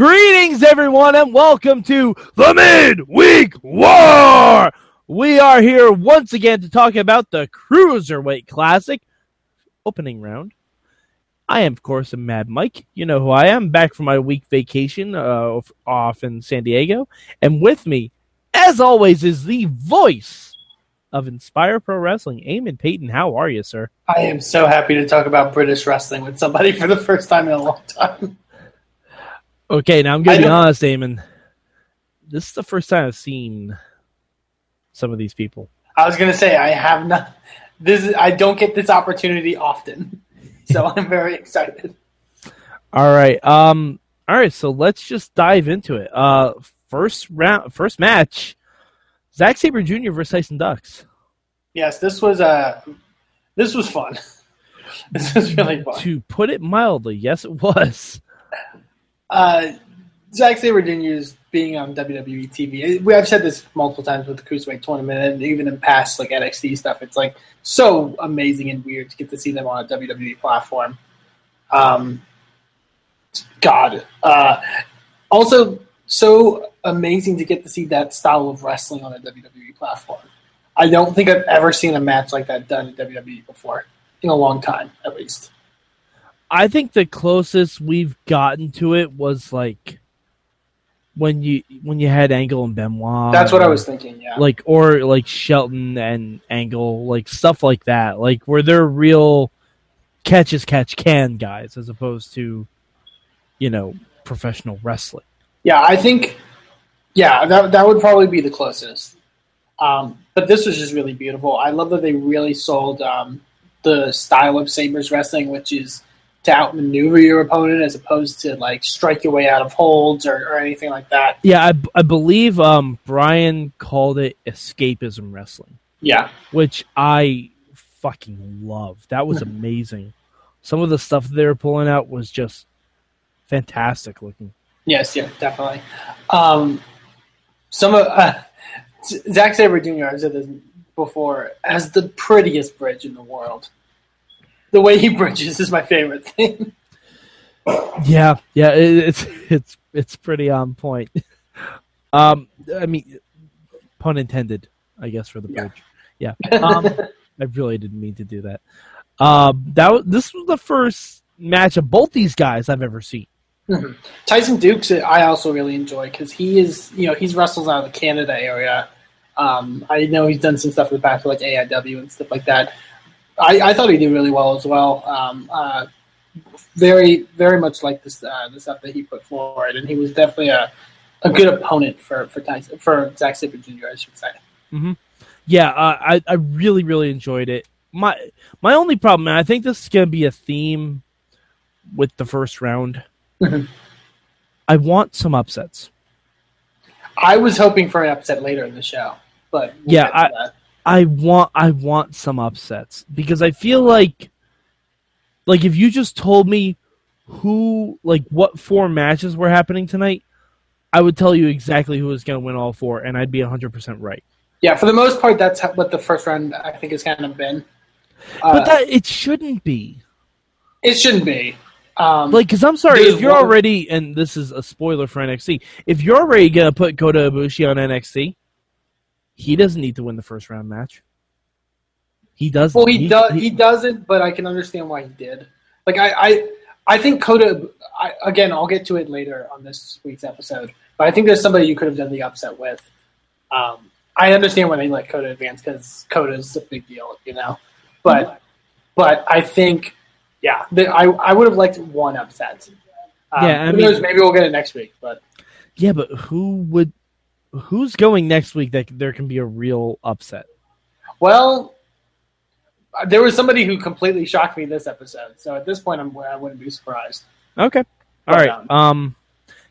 Greetings, everyone, and welcome to the Midweek War. We are here once again to talk about the Cruiserweight Classic opening round. I am, of course, a Mad Mike. You know who I am. Back from my week vacation uh, off in San Diego, and with me, as always, is the voice of Inspire Pro Wrestling, Eamon Paton. How are you, sir? I am so happy to talk about British wrestling with somebody for the first time in a long time. Okay, now I'm gonna be honest, Damon. This is the first time I've seen some of these people. I was gonna say I have not. This is, I don't get this opportunity often, so I'm very excited. All right, um, all right. So let's just dive into it. Uh, first round, first match: Zack Sabre Jr. versus Tyson Dux. Yes, this was uh this was fun. this was really fun. To put it mildly, yes, it was. Uh, Zack Sabre Jr.'s being on WWE TV. We I've said this multiple times with the Cruiserweight tournament, and even in past like NXT stuff. It's like so amazing and weird to get to see them on a WWE platform. Um, God, uh, also so amazing to get to see that style of wrestling on a WWE platform. I don't think I've ever seen a match like that done in WWE before in a long time, at least. I think the closest we've gotten to it was like when you when you had Angle and Benoit. That's what I was thinking. Yeah, like or like Shelton and Angle, like stuff like that, like where they're real catch as catch can guys, as opposed to you know professional wrestling. Yeah, I think yeah that that would probably be the closest. Um, but this was just really beautiful. I love that they really sold um, the style of Sabres wrestling, which is to outmaneuver your opponent as opposed to like strike your way out of holds or, or anything like that. Yeah, I, I believe um, Brian called it escapism wrestling. Yeah, which I fucking love. That was amazing. Some of the stuff they were pulling out was just fantastic looking. Yes, yeah, definitely. Um, some of uh, Zack Sabre Jr. I've said this before has the prettiest bridge in the world the way he bridges is my favorite thing. yeah, yeah, it, it's it's it's pretty on point. Um, I mean, pun intended, I guess, for the bridge. Yeah, yeah. Um, I really didn't mean to do that. Um, that was, this was the first match of both these guys I've ever seen. Mm-hmm. Tyson Dux, I also really enjoy because he is, you know, he's wrestles out of the Canada area. Um, I know he's done some stuff in the past for like AIW and stuff like that. I, I, thought he did really well as well. Um, uh, very, very much like this uh, the stuff that he put forward, and he was definitely a, a good opponent for for Tyson, for Zack Sabre Jr. I should say. Mm-hmm. Yeah, uh, I I really really enjoyed it. My my only problem, and I think this is going to be a theme with the first round. Mm-hmm. I want some upsets. I was hoping for an upset later in the show, but we'll yeah, I, I want I want some upsets because I feel like like if you just told me who like what four matches were happening tonight, I would tell you exactly who was going to win all four and I'd be 100% right. Yeah, for the most part that's what the first round I think has kind of been. But uh, that it shouldn't be. It shouldn't be. Um, like, because I'm sorry, if you're one... already, and this is a spoiler for NXT, if you're already gonna put Kota Ibushi on NXT, he doesn't need to win the first round match. He does. Well, he, he does. He, he, doesn't, but I can understand why he did. Like I, I, I think Kota. I, again, I'll get to it later on this week's episode. But I think there's somebody you could have done the upset with. Um, I understand why they let Kota advance because Kota is a big deal, you know. But, mm-hmm. but I think, yeah, the, I I would have liked one upset. Um, yeah, I mean, knows, maybe we'll get it next week. But yeah, but who would who's going next week that there can be a real upset? Well, there was somebody who completely shocked me this episode. So at this point, I'm, I wouldn't be surprised. Okay. All right. Um, um,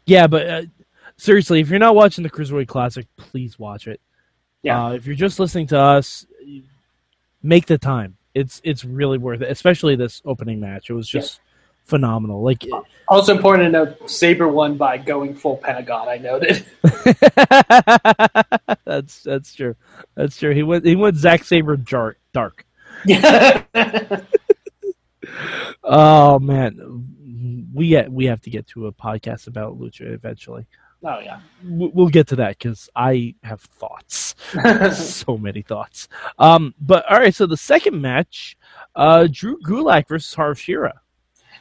yeah, but uh, seriously, if you're not watching the Cruiserweight Classic, please watch it. Yeah. Uh, if you're just listening to us, make the time. It's it's really worth it, especially this opening match. It was just phenomenal. Like also important to note, Sabre won by going full Pentagon. I noted. that's that's true. That's true. He went he went Zack Sabre dark dark. Yeah. oh man, we get, we have to get to a podcast about Lucha eventually. Oh yeah. We'll get to that because I have thoughts, so many thoughts. Um, but all right, so the second match, uh, Drew Gulak versus Harv Sihra.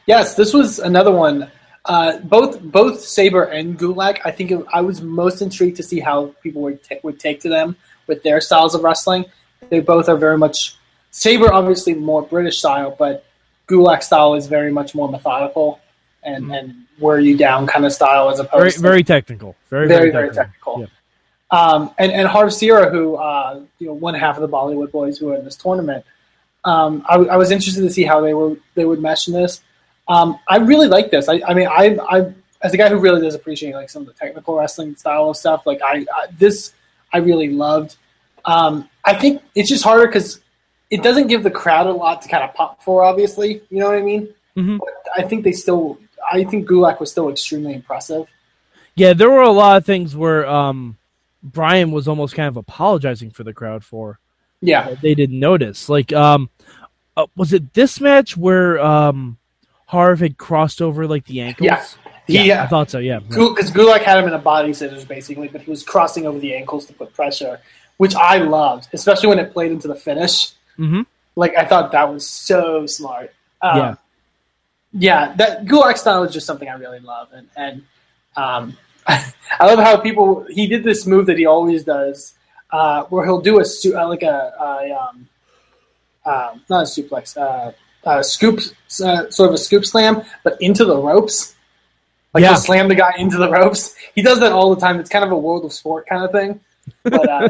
Yes, this was another one. Uh, both both Sabre and Gulak. I think it, I was most intrigued to see how people would ta- would take to them with their styles of wrestling. They both are very much Sabre, obviously more British style, but Gulak style is very much more methodical and Mhm. and wear you down kind of style as opposed Very to very technical. Very very very, very technical. Yeah. Um, and and Harv Sihra, who uh, you know one half of the Bollywood boys who are in this tournament, um, I, w- I was interested to see how they were they would mesh in this. Um, I really like this. I, I mean, I, I as a guy who really does appreciate like some of the technical wrestling style of stuff, like I, I this I really loved. Um, I think it's just harder because it doesn't give the crowd a lot to kind of pop for. Obviously, you know what I mean. Mhm. But I think they still. I think Gulak was still extremely impressive. Yeah, there were a lot of things where um, Brian was almost kind of apologizing for the crowd for. Yeah, they didn't notice. Like, um, uh, was it this match where um, Harv had crossed over like the ankles? Yeah. he. I uh, thought so. Yeah, because Gulak had him in a body scissors basically, but he was crossing over the ankles to put pressure, which I loved, especially when it played into the finish. hmm Like I thought that was so smart. Um, Yeah. yeah. That Gulak style is just something I really love, and and um, I love how people he did this move that he always does, uh, where he'll do a su- uh, like a, a um, um, not a suplex, uh, uh, scoop, uh, sort of a scoop slam, but into the ropes. Like Yeah. he'll slam the guy into the ropes. He does that all the time. It's kind of a world of sport kind of thing. But uh,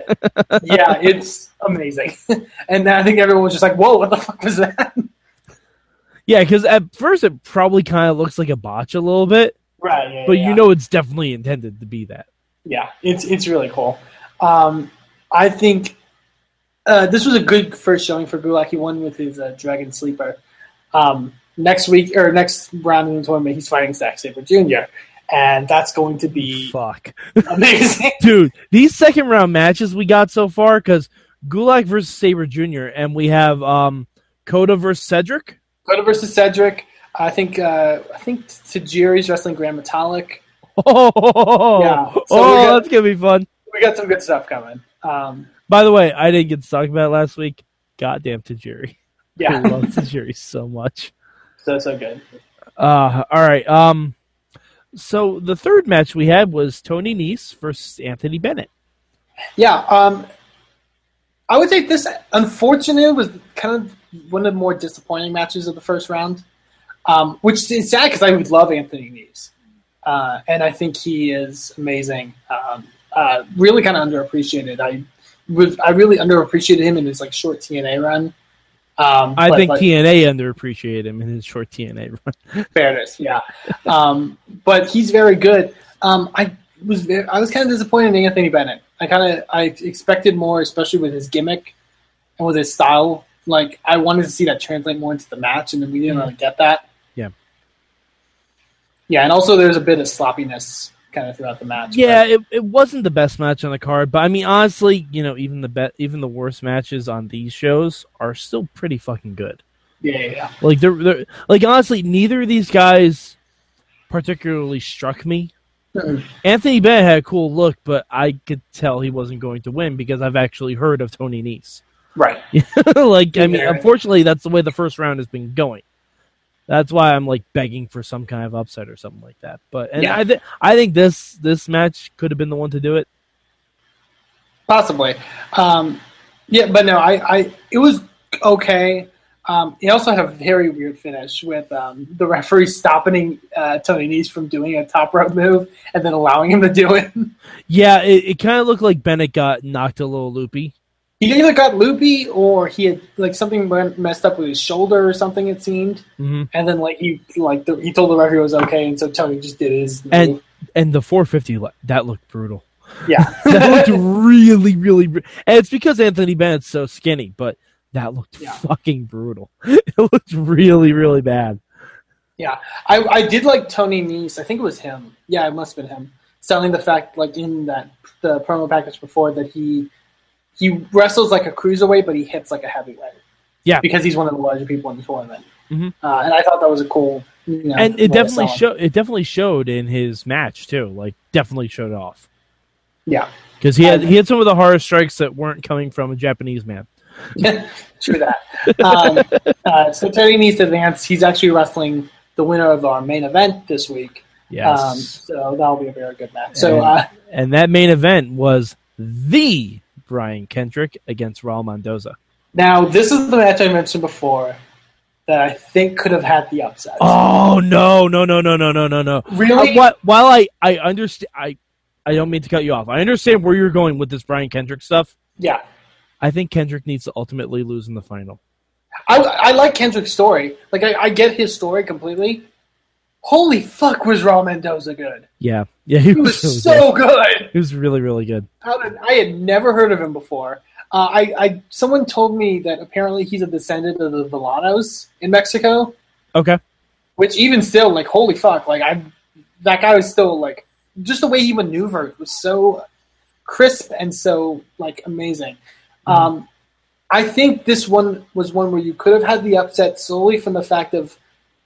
yeah, it's amazing. and I think everyone was just like, "Whoa, what the fuck was that?" yeah. Because at first it probably kind of looks like a botch a little bit, right. Yeah, but yeah. you know it's definitely intended to be that. yeah, it's it's really cool. Um, I think uh, this was a good first showing for Gulak. He won with his uh, Dragon Sleeper. Um, next week or next round in the tournament, he's fighting Zack Sabre Jr. And that's going to be Fuck, amazing. dude. These second round matches we got so far because Gulak versus Sabre Jr. and we have um Kota versus Cedric. Kota versus Cedric. I think uh, I think Tajiri's wrestling Gran Metalik. Oh, Yeah, so oh, got- that's gonna be fun. We got some good stuff coming. Um, By the way, I didn't get to talk about it last week. Goddamn Tajiri. I yeah, love Tajiri so much. so so good. Uh, all right. Um, so the third match we had was Tony Nese versus Anthony Bennett. Yeah, um, I would say this, unfortunately, was kind of one of the more disappointing matches of the first round, um, which is sad because I would love Tony Nese. Uh, and I think he is amazing. Um, uh, really kind of underappreciated. I was, I really underappreciated him in his like short TNA run. Um, I but, think like, TNA underappreciated him in his short TNA run. fairness, yeah. Um, but he's very good. Um, I was very, I was kind of disappointed in Anthony Bennett. I kind of I expected more, especially with his gimmick and with his style. Like I wanted to see that translate more into the match, and then we didn't Mhm. really get that. Yeah. Yeah, and also there's a bit of sloppiness kind of throughout the match. yeah, it, it wasn't the best match on the card, but I mean, honestly, you know, even the be- even the worst matches on these shows are still pretty fucking good. yeah, yeah. Like they're, they're like honestly, neither of these guys particularly struck me. Anthony Bennett had a cool look, but I could tell he wasn't going to win because I've actually heard of Tony Nese. right. like, I mean, unfortunately, that's the way the first round has been going. That's why I'm like begging for some kind of upset or something like that. But and Yeah. I th- I think this this match could have been the one to do it. Possibly. Um, yeah, but no, I, I it was okay. Um, he also had a very weird finish with um, the referee stopping uh, Tony Nese from doing a top rope move and then allowing him to do it. Yeah, it, it kind of looked like Bennett got knocked a little loopy. He either got loopy or he had like something went messed up with his shoulder or something. It seemed, hmm and then like he like the, he told the referee it was okay, and so Tony just did his move. And and the 450 that looked brutal. yeah, That looked really really, br- and it's because Anthony Bennett's so skinny, but that looked Yeah. fucking brutal. It looked really really bad. Yeah, I, I did like Tony Nese. I think it was him. Yeah, it must have been him. Selling the fact, like in that the promo package before, that he he wrestles like a cruiserweight, but he hits like a heavyweight. Yeah. because he's one of the larger people in the tournament. Mhm. Uh, and I thought that was a cool you know, and it definitely showed. It definitely showed in his match too. Like definitely showed off Yeah, because he had he had some of the horror strikes that weren't coming from a Japanese man. true that. Um, uh, so Terry needs to advance. He's actually wrestling the winner of our main event this week. Yes. Um, so that'll be a very good match. So uh, and that main event was the Brian Kendrick against Raul Mendoza. Now, this is the match I mentioned before that I think could have had the upset. Oh no, no, no, no, no, no, no, no. Really? Uh, what, while I I understand, I I don't mean to cut you off. I understand where you're going with this Brian Kendrick stuff. Yeah. I think Kendrick needs to ultimately lose in the final. I, I like Kendrick's story. Like I, I get his story completely. Holy fuck, was Raul Mendoza good? Yeah, yeah, he He was was, really so good. good. He was really really good. Did, I had never heard of him before. Uh, I, I someone told me that apparently he's a descendant of the Villanos in Mexico, Okay, which even still, like, holy fuck, like I, that guy was still like, just the way he maneuvered was so crisp and so like amazing. Um, I think this one was one where you could have had the upset solely from the fact of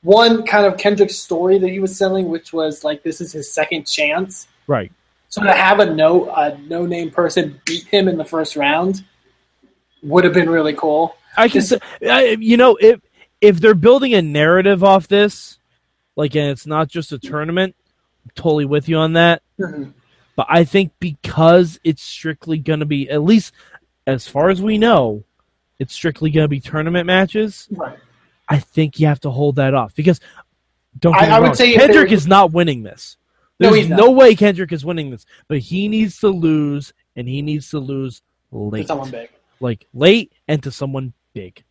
one kind of Kendrick's story that he was selling, which was like this is his second chance. right. So to have a no a no name person beat him in the first round would have been really cool. I can, say, I, you know, if if they're building a narrative off this, like, and it's not just a tournament, I'm totally with you on that. Mm-hmm. But I think because it's strictly going to be, at least as far as we know, it's strictly going to be tournament matches. Right. I think you have to hold that off because don't I- I would say Kendrick is not winning this. No, There's he's not. no way Kendrick is winning this, but he needs to lose, and he needs to lose To late, someone big. like late, and to someone big.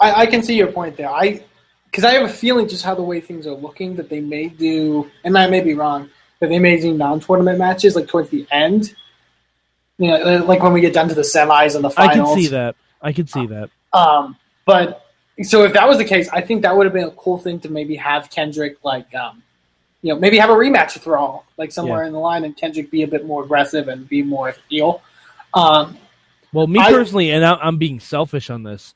I, I can see your point there. I because I have a feeling just how the way things are looking that they may do, and I may be wrong, that they may do non-tournament matches like towards the end. You know, like when we get down to the semis and the finals. I can see that. I can see that. Um, but so if that was the case, I think that would have been a cool thing to maybe have Kendrick like, um, you know, maybe have a rematch with Raw like somewhere Yeah. in the line, and Kendrick be a bit more aggressive and be more heel. Um, Well, me I- personally, and I, I'm being selfish on this.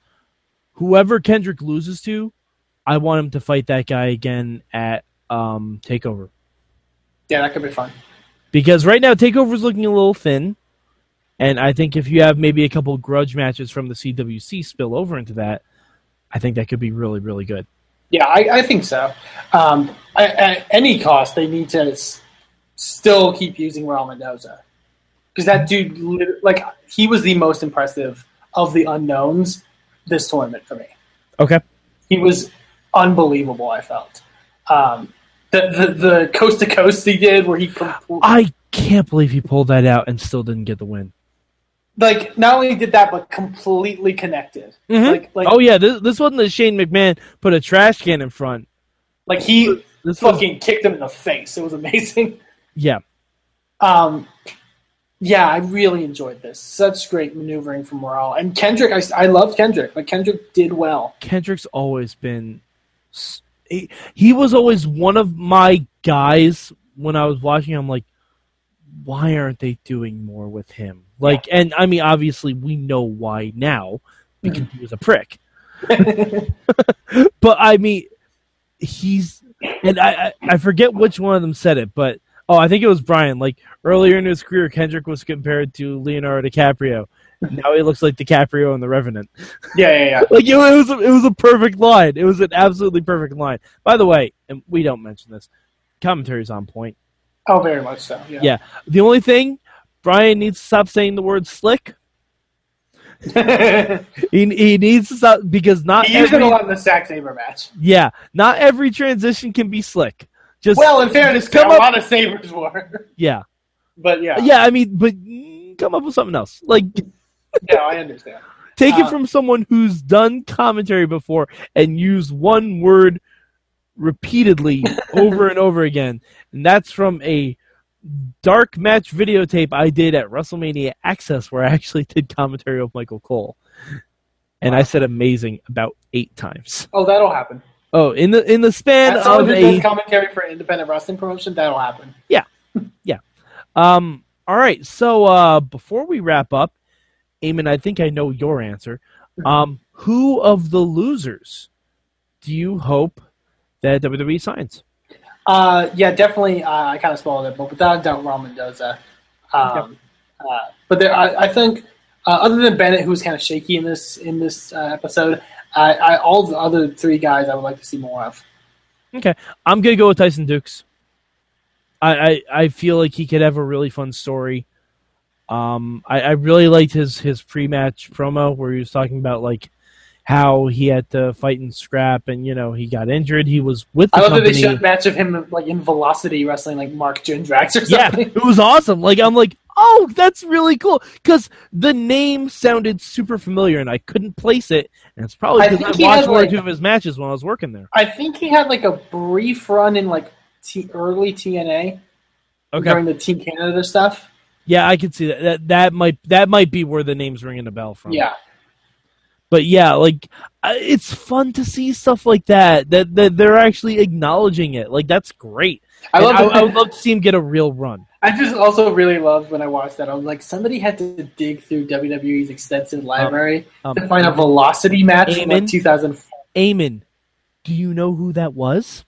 Whoever Kendrick loses to, I want him to fight that guy again at um, Takeover. yeah, that could be fun. because right now Takeover's looking a little thin, and I think if you have maybe a couple grudge matches from the CWC spill over into that, I think that could be really really good. Yeah, I, I think so. Um, at, at any cost, they need to s- still keep using Raul Mendoza because that dude, like, he was the most impressive of the unknowns this tournament for me. Okay, He was unbelievable. I felt um, the, the the coast to coast he did, where he compl- I can't believe he pulled that out and still didn't get the win. Like not only did that, but completely connected. Mhm. Like like oh yeah, this this wasn't the Shane McMahon put a trash can in front. like he This was, fucking kicked him in the face. It was amazing. yeah, Um, yeah, I really enjoyed this. Such great maneuvering from Morale and Kendrick. I, I loved Kendrick. Like Kendrick did well. Kendrick's always been. He, he was always one of my guys when I was watching. I'm like, why aren't they doing more with him? Like, and I mean, obviously, we know why now because he was a prick. But I mean, he's and I, I I forget which one of them said it, but oh, I think it was Brian. Like earlier in his career, Kendrick was compared to Leonardo DiCaprio. Now he looks like DiCaprio in The Revenant. yeah, yeah, yeah. Like it, was, a, it was a perfect line. It was an absolutely perfect line. By the way, and we don't mention this, commentary's on point. Oh, very much so. Yeah. Yeah. The only thing, Brian needs to stop saying the word slick. He, he needs to stop because not he used it a lot in the Zack Sabre match. yeah, not every transition can be slick. Just Well, in fairness, come a up- lot of Sabres were. yeah, But yeah, yeah. I mean, but mm, come up with something else. Like yeah, I understand. take it Uh, from someone who's done commentary before and used one word repeatedly over and over again, and that's from a dark match videotape I did at WrestleMania Access, where I actually did commentary of Michael Cole, and I said amazing about eight times. Oh, that'll happen. Oh, in the in the span As of who a commentary for an independent wrestling promotion, that'll happen. Yeah, yeah. Um. All right. So uh, before we wrap up, Eamon, I think I know your answer. Um, who of the losers do you hope that WWE signs. Uh, yeah, definitely. Uh, I kind of spoiled it, but without a doubt, Raul Mendoza. Um, uh, but there, I, I think, uh, other than Bennett, who was kind of shaky in this in this uh, episode, I, I, all the other three guys I would like to see more of. Okay, I'm gonna go with Tyson Dux. I I, I feel like he could have a really fun story. Um, I, I really liked his his pre match promo where he was talking about like how he had to fight and scrap, and you know he got injured. He was with the I love that they showed a match of him like in Velocity wrestling like Mark Jindrak or something. yeah, it was awesome. Like I'm like, oh, that's really cool because the name sounded super familiar, and I couldn't place it. And it's probably because I, he watched one or two of his matches when I was working there. I think he had like a brief run in like T- early TNA Okay, during the Team Canada stuff. yeah, I can see that. That that might that might be where the name's ringing a bell from. Yeah, but yeah, like uh, it's fun to see stuff like that. That that they're actually acknowledging it. Like that's great. I love. I, I would love to see him get a real run. I just also really loved when I watched that. I was like, somebody had to dig through WWE's extensive library Um, to find a Velocity match from Amen. like 2004. Eamon, do you know who that was?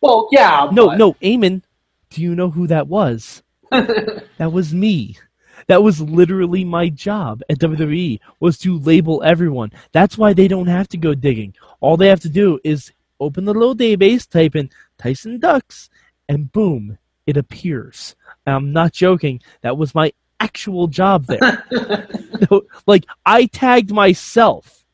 Well, yeah, No, but- no, Eamon, do you know who that was? That was me. That was literally my job at WWE was to label everyone. That's why they don't have to go digging. All they have to do is open the little database, type in Tyson Dux, and boom, it appears. I'm not joking. That was my actual job there. like I tagged myself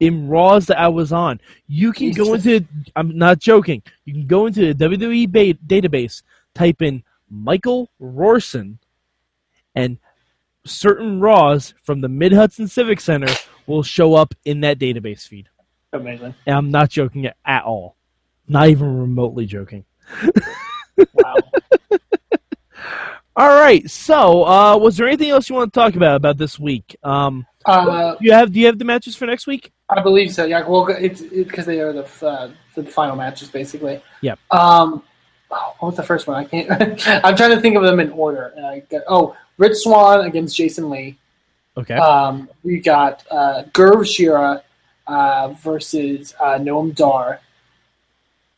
in Raws that I was on. You can go into. I'm not joking. You can go into the WWE ba- database, type in Michael Rorson, and certain Raws from the Mid Hudson Civic Center will show up in that database feed. Amazing. And I'm not joking at all. Not even remotely joking. Wow. All right. So, uh, was there anything else you want to talk about about this week? Um, uh, do you have Do you have the matches for next week? I believe so. Yeah. Well, it's because they are the uh, the final matches basically. Yep. Um, oh, what was the first one? I can't. I'm trying to think of them in order. And I got, oh, Rich Swann against Jason Lee. Okay. Um, we got uh, Gurv Sihra uh, versus uh, Noam Dar,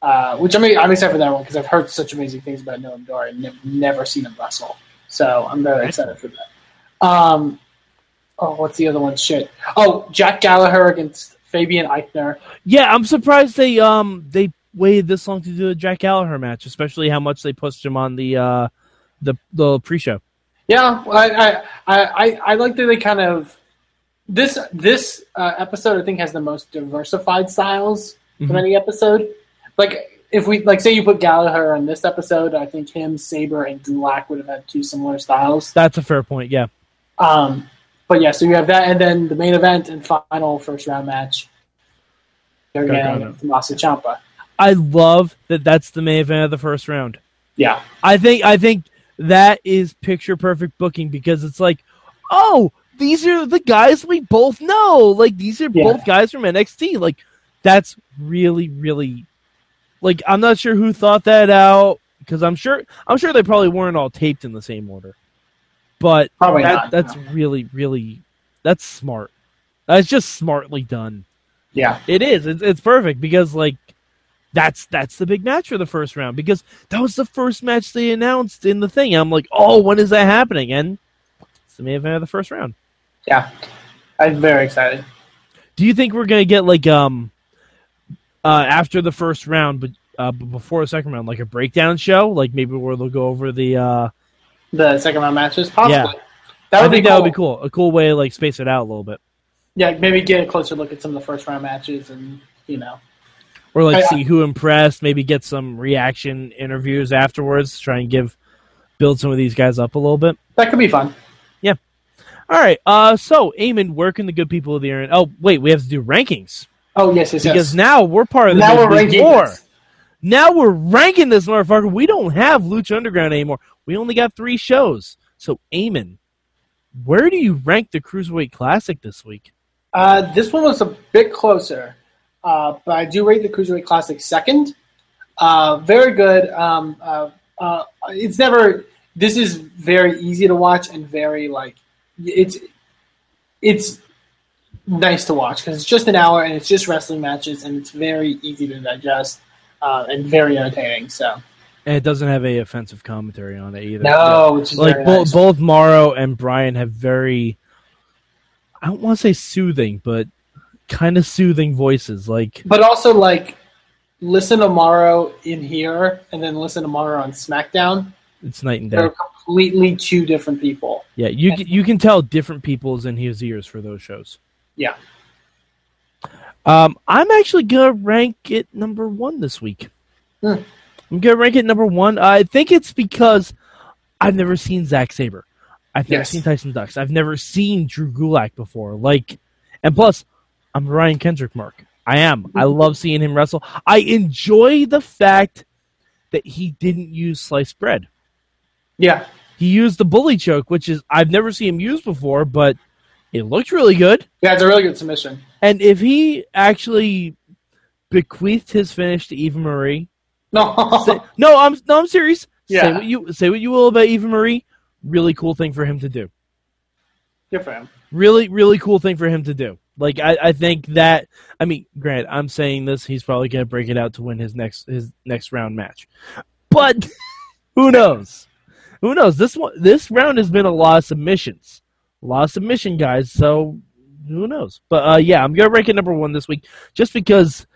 uh, which I'm, I'm excited for that one because I've heard such amazing things about Noam Dar and never, never seen him wrestle. So I'm very excited for that. Um, oh, what's the other one? Shit. Oh, Jack Gallagher against Fabian Aichner. yeah, I'm surprised they um they waited this long to do a Jack Gallagher match, especially how much they pushed him on the uh the the pre-show. Yeah, I, I, I, I- like that they kind of this this uh, episode. I think has the most diversified styles Mhm. of any episode. Like if we like say you put Gallagher on this episode, I think him, Sabre, and Gulak would have had two similar styles. That's a fair point. Yeah. Um, but yeah, so you have that, and then the main event and final first round match. Gargano Gargano. against Tommaso Ciampa. I love that that's the main event of the first round. Yeah, I think I think that is picture perfect booking because it's like, oh, these are the guys we both know. Like these are Yeah. both guys from NXT. Like that's really really like I'm not sure who thought that out because I'm sure I'm sure they probably weren't all taped in the same order. But Probably that, not, that's no. really really that's smart. That's just smartly done. yeah, It is. It's, it's perfect because like that's that's the big match for the first round because that was the first match they announced in the thing. I'm like, oh, when is that happening? And it's the main event of the first round. yeah. I'm very excited. Do you think we're gonna get like um uh after the first round, but uh, before the second round, like a breakdown show, like maybe where they'll go over the. uh The second round matches, possibly. Yeah. That would I think be that would be cool. A cool way to like space it out a little bit, Yeah, maybe get a closer look at some of the first round matches, and you know, or like I- see who impressed. Maybe get some reaction interviews afterwards. Try and give build some of these guys up a little bit. that could be fun. Yeah. All right. Uh, so Eamon, where can the good people of the internet? Oh, wait, we have to do rankings Oh yes, yes, because yes. now we're part of the now we're ranking. War. this. Now we're ranking this motherfucker. We don't have Lucha Underground anymore. We only got three shows. So Eamon, where do you rank the Cruiserweight Classic this week? Uh, this one was a bit closer, uh, but I do rate the Cruiserweight Classic second. Uh, very good. Um, uh, uh, it's never. This is very easy to watch and very like it's it's nice to watch because it's just an hour and it's just wrestling matches and it's very easy to digest. uh, and very entertaining. So And it doesn't have any offensive commentary on it either. no, which is like very bo- nice. both Mauro and Brian have very, I don't want to say soothing, but kind of soothing voices. Like but also like listen to Mauro in here and then listen to Mauro on SmackDown. it's night and day. They're completely two different people. Yeah, you can- you can tell different people's in his ears for those shows. Yeah. Um, I'm actually gonna rank it number one this week. Hmm. I'm gonna rank it number one. I think it's because I've never seen Zack Sabre. I've never Yes. seen Tyson Dux. I've never seen Drew Gulak before. Like, and plus, I'm Brian Kendrick mark. I am. I love seeing him wrestle. I enjoy the fact that he didn't use sliced bread. Yeah. He used the bully choke, which is I've never seen him use before, but it looked really good. Yeah, it's a really good submission. And if he actually bequeathed his finish to Eva Marie, No. say, no, I'm no, I'm serious. Say Yeah. what you say what you will about Eva Marie. Really cool thing for him to do. Good for him. Really, really cool thing for him to do. Like I, I think that I mean, Grant, I'm saying this, he's probably gonna break it out to win his next his next round match. But who knows? Who knows? This one this round has been a lot of submissions. A lot of submission guys, so who knows? But uh yeah, I'm gonna rank it number one this week just because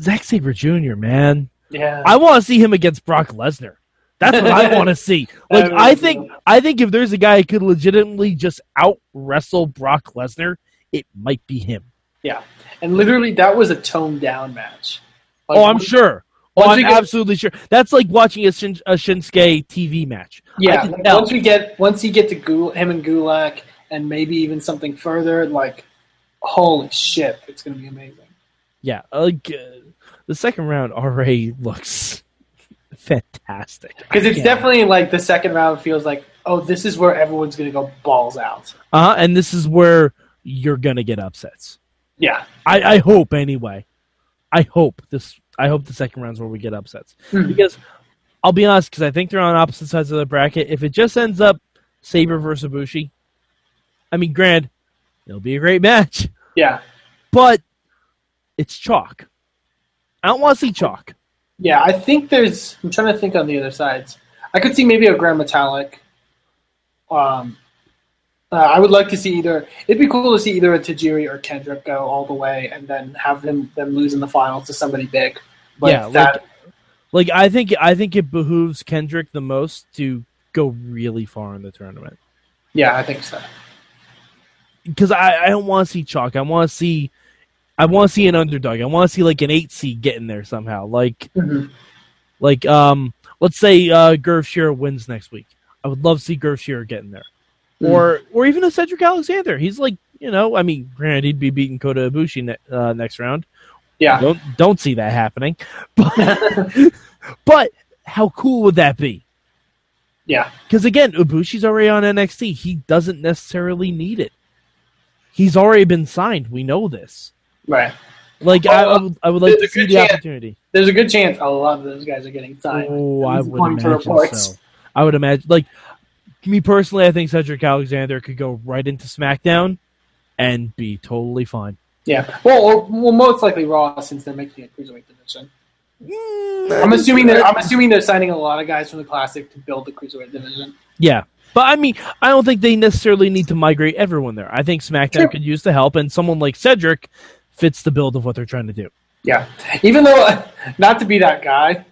Zack Sabre Jr., man. Yeah. I want to see him against Brock Lesnar. That's what I want to see. Like would I think. I think if there's a guy who could legitimately just out wrestle Brock Lesnar, it might be him. yeah. And literally, that was a toned down match. Like, oh, I'm sure. Oh, I'm get- absolutely sure. That's like watching a, Shin, a Shinsuke TV match. Yeah. like, once we get once you get to Gul- him and Gulak, and maybe even something further, like holy shit, it's gonna be amazing. Yeah, like uh, the second round already looks fantastic. Because it's definitely like the second round feels like, oh, this is where everyone's gonna go balls out. uh and this is where you're gonna get upsets. Yeah. I, I hope anyway. I hope this. I hope the second round's where we get upsets Mhm. because I'll be honest. Because I think they're on opposite sides of the bracket. If it just ends up Sabre versus Bushi, I mean, grand, it'll be a great match. Yeah. But it's chalk. I don't want to see chalk. Yeah, I think there's. I'm trying to think on the other sides. I could see maybe a Gran Metalik. Um, uh, I would like to see either. It'd be cool to see either a Tajiri or Kendrick go all the way, and then have them them lose in the finals to somebody big. But Yeah, that Like I think I think it behooves Kendrick the most to go really far in the tournament yeah, I think so. because I, I don't want to see chalk. I want to see I want to see an underdog. I want to see like an eight seed getting there somehow. Like Mhm. like um let's say uh Gurv Sihra wins next week. I would love to see Gurv Sihra getting there. Mm. Or or even a Cedric Alexander. He's like, you know, I mean, granted he'd be beating Kota Ibushi ne- uh, next round. Yeah, Don't don't see that happening. But but how cool would that be? yeah, Because again, Ibushi's already on NXT. He doesn't necessarily need it. He's already been signed. We know this. right. Like I, I would, I would like to see the chance- opportunity. There's a good chance a lot of those guys are getting signed. Oh, I would imagine so. I would imagine. Like me personally, I think Cedric Alexander could go right into SmackDown and be totally fine. Yeah, well, or, well, most likely Raw since they're making a cruiserweight division. Mm, I'm assuming they're I'm assuming they're signing a lot of guys from the classic to build the cruiserweight division. Yeah. But I mean, I don't think they necessarily need to migrate everyone there. I think SmackDown could use the help, and someone like Cedric fits the build of what they're trying to do. Yeah, even though not to be that guy,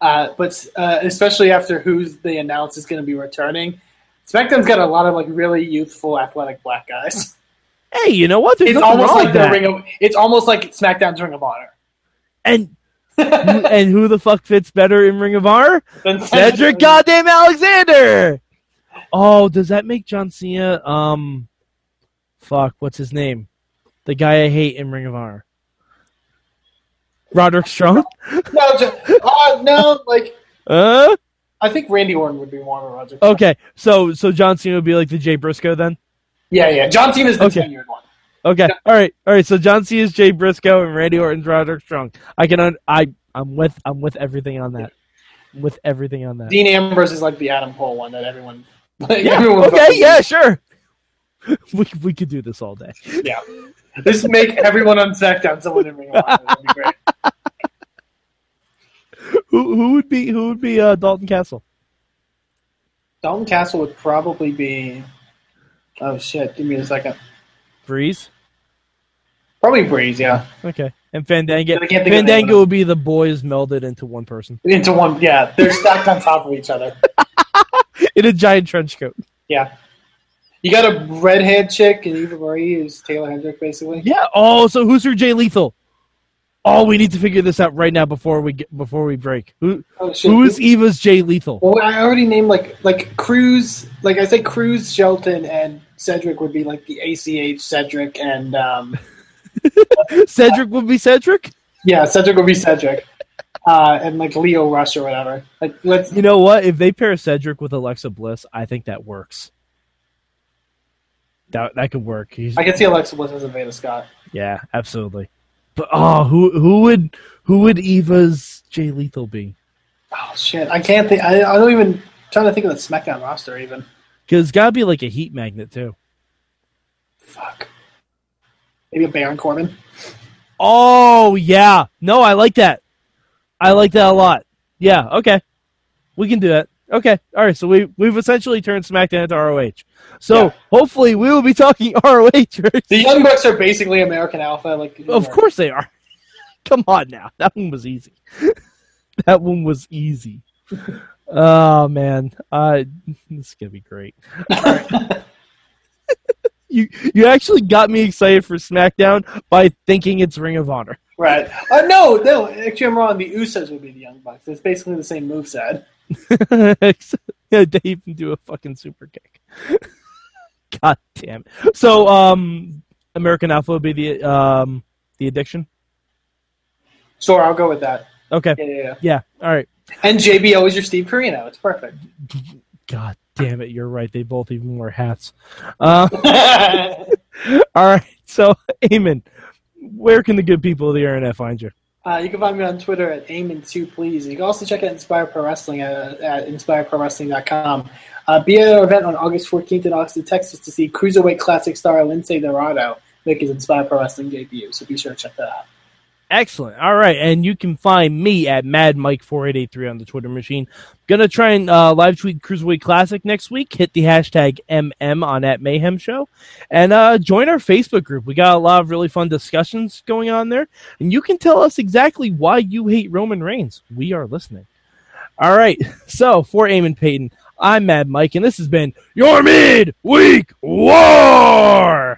uh, but uh, especially after who they announced is going to be returning, SmackDown's got a lot of like really youthful, athletic black guys. Hey, you know what? There's It's almost like the ring of it's almost like SmackDown's Ring of Honor. And and who the fuck fits better in Ring of Honor? Cedric Goddamn Alexander. Oh, does that make John Cena? Um, fuck, what's his name? The guy I hate in Ring of Honor. Roderick Strong. No, ju- uh, no, like Uh, I think Randy Orton would be more of Roger. okay, so so John Cena would be like the Jay Briscoe then. Yeah, yeah. John Cena's the Okay. tenured one. Okay, all right, all right. So John Cena's Jay Briscoe and Randy Orton's Roderick Strong. I can un- I I'm with I'm with everything on that. I'm with everything on that. Dean Ambrose is like the Adam Cole one that everyone. Like, Yeah. everyone Okay. fucking- Yeah. Sure. We we could do this all day. yeah. Just make everyone on SmackDown someone in Ring of Honor. That'd be great. Who who would be who would be uh, Dalton Castle? Dalton Castle would probably be. Oh shit! Give me a second. Breeze. Probably Breeze, yeah. Okay. And Fandango. I can't think of the name of Fandango would be the boys melded into one person Into one, yeah. They're stacked on top of each other. in a giant trench coat. Yeah. You got a redhead chick and Eva Marie who's Taylor Hendrick, basically. Yeah. Oh, so who's her Jay Lethal? Oh, we need to figure this out right now before we get before we break. Who Oh who is Eva's Jay Lethal? Well, I already named like like Cruz. Like I say, Cruz, Shelton, and Cedric would be like the ACH Cedric, and um, Cedric would be Cedric. yeah, Cedric would be Cedric, uh, and like Lio Rush or whatever. Like let's You know what? If they pair Cedric with Alexa Bliss, I think that works. That that could work. He's, I can see Alexa Bliss as a Veda Scott. yeah, absolutely. But oh, who who would who would Eva's Jay Lethal be? Oh shit! I can't think. I, I don't even trying to think of the SmackDown roster even. Because it's gotta be like a heat magnet too. Fuck. Maybe a Baron Corbin. Oh yeah, no, I like that. I like that a lot. Yeah, okay, we can do that. Okay, all right. So we we've essentially turned SmackDown into ROH. So Yeah. hopefully we will be talking ROH. right? The Young Bucks are basically American Alpha. Like Of course they are. Come on now, that one was easy. that one was easy. Oh man, uh, this is gonna be great. You you actually got me excited for SmackDown by thinking it's Ring of Honor. Right. Uh, no, no. Actually, I'm wrong. The Usos would be the Young Bucks. It's basically the same moveset. yeah, they even do a fucking super kick. God damn it. So, um, American Alpha would be the um the addiction. Sure, I'll go with that. Okay. Yeah, yeah, yeah. Yeah. All right. And JBL is your Steve Corino. It's perfect. God damn it. You're right. They both even wear hats. Uh, all right. So, Eamon, where can the good people of the internet find you? Uh, you can find me on Twitter at Aimon2 Please. You can also check out Inspire Pro Wrestling at, at InspireProWrestling.com. Uh, be at our event on August 14th in Austin, Texas to see Cruiserweight Classic star Lince Dorado make his Inspire Pro Wrestling debut. So be sure to check that out. Excellent. All right, and you can find me at Mad Mike four eight eight three on the Twitter machine. Gonna try and uh, live tweet Cruiserweight Classic next week. Hit the hashtag MM on at Mayhem Show, and uh, join our Facebook group. We got a lot of really fun discussions going on there, and you can tell us exactly why you hate Roman Reigns. We are listening. All right, so for Eamon Paton, I'm Mad Mike, and this has been your Mid Week War.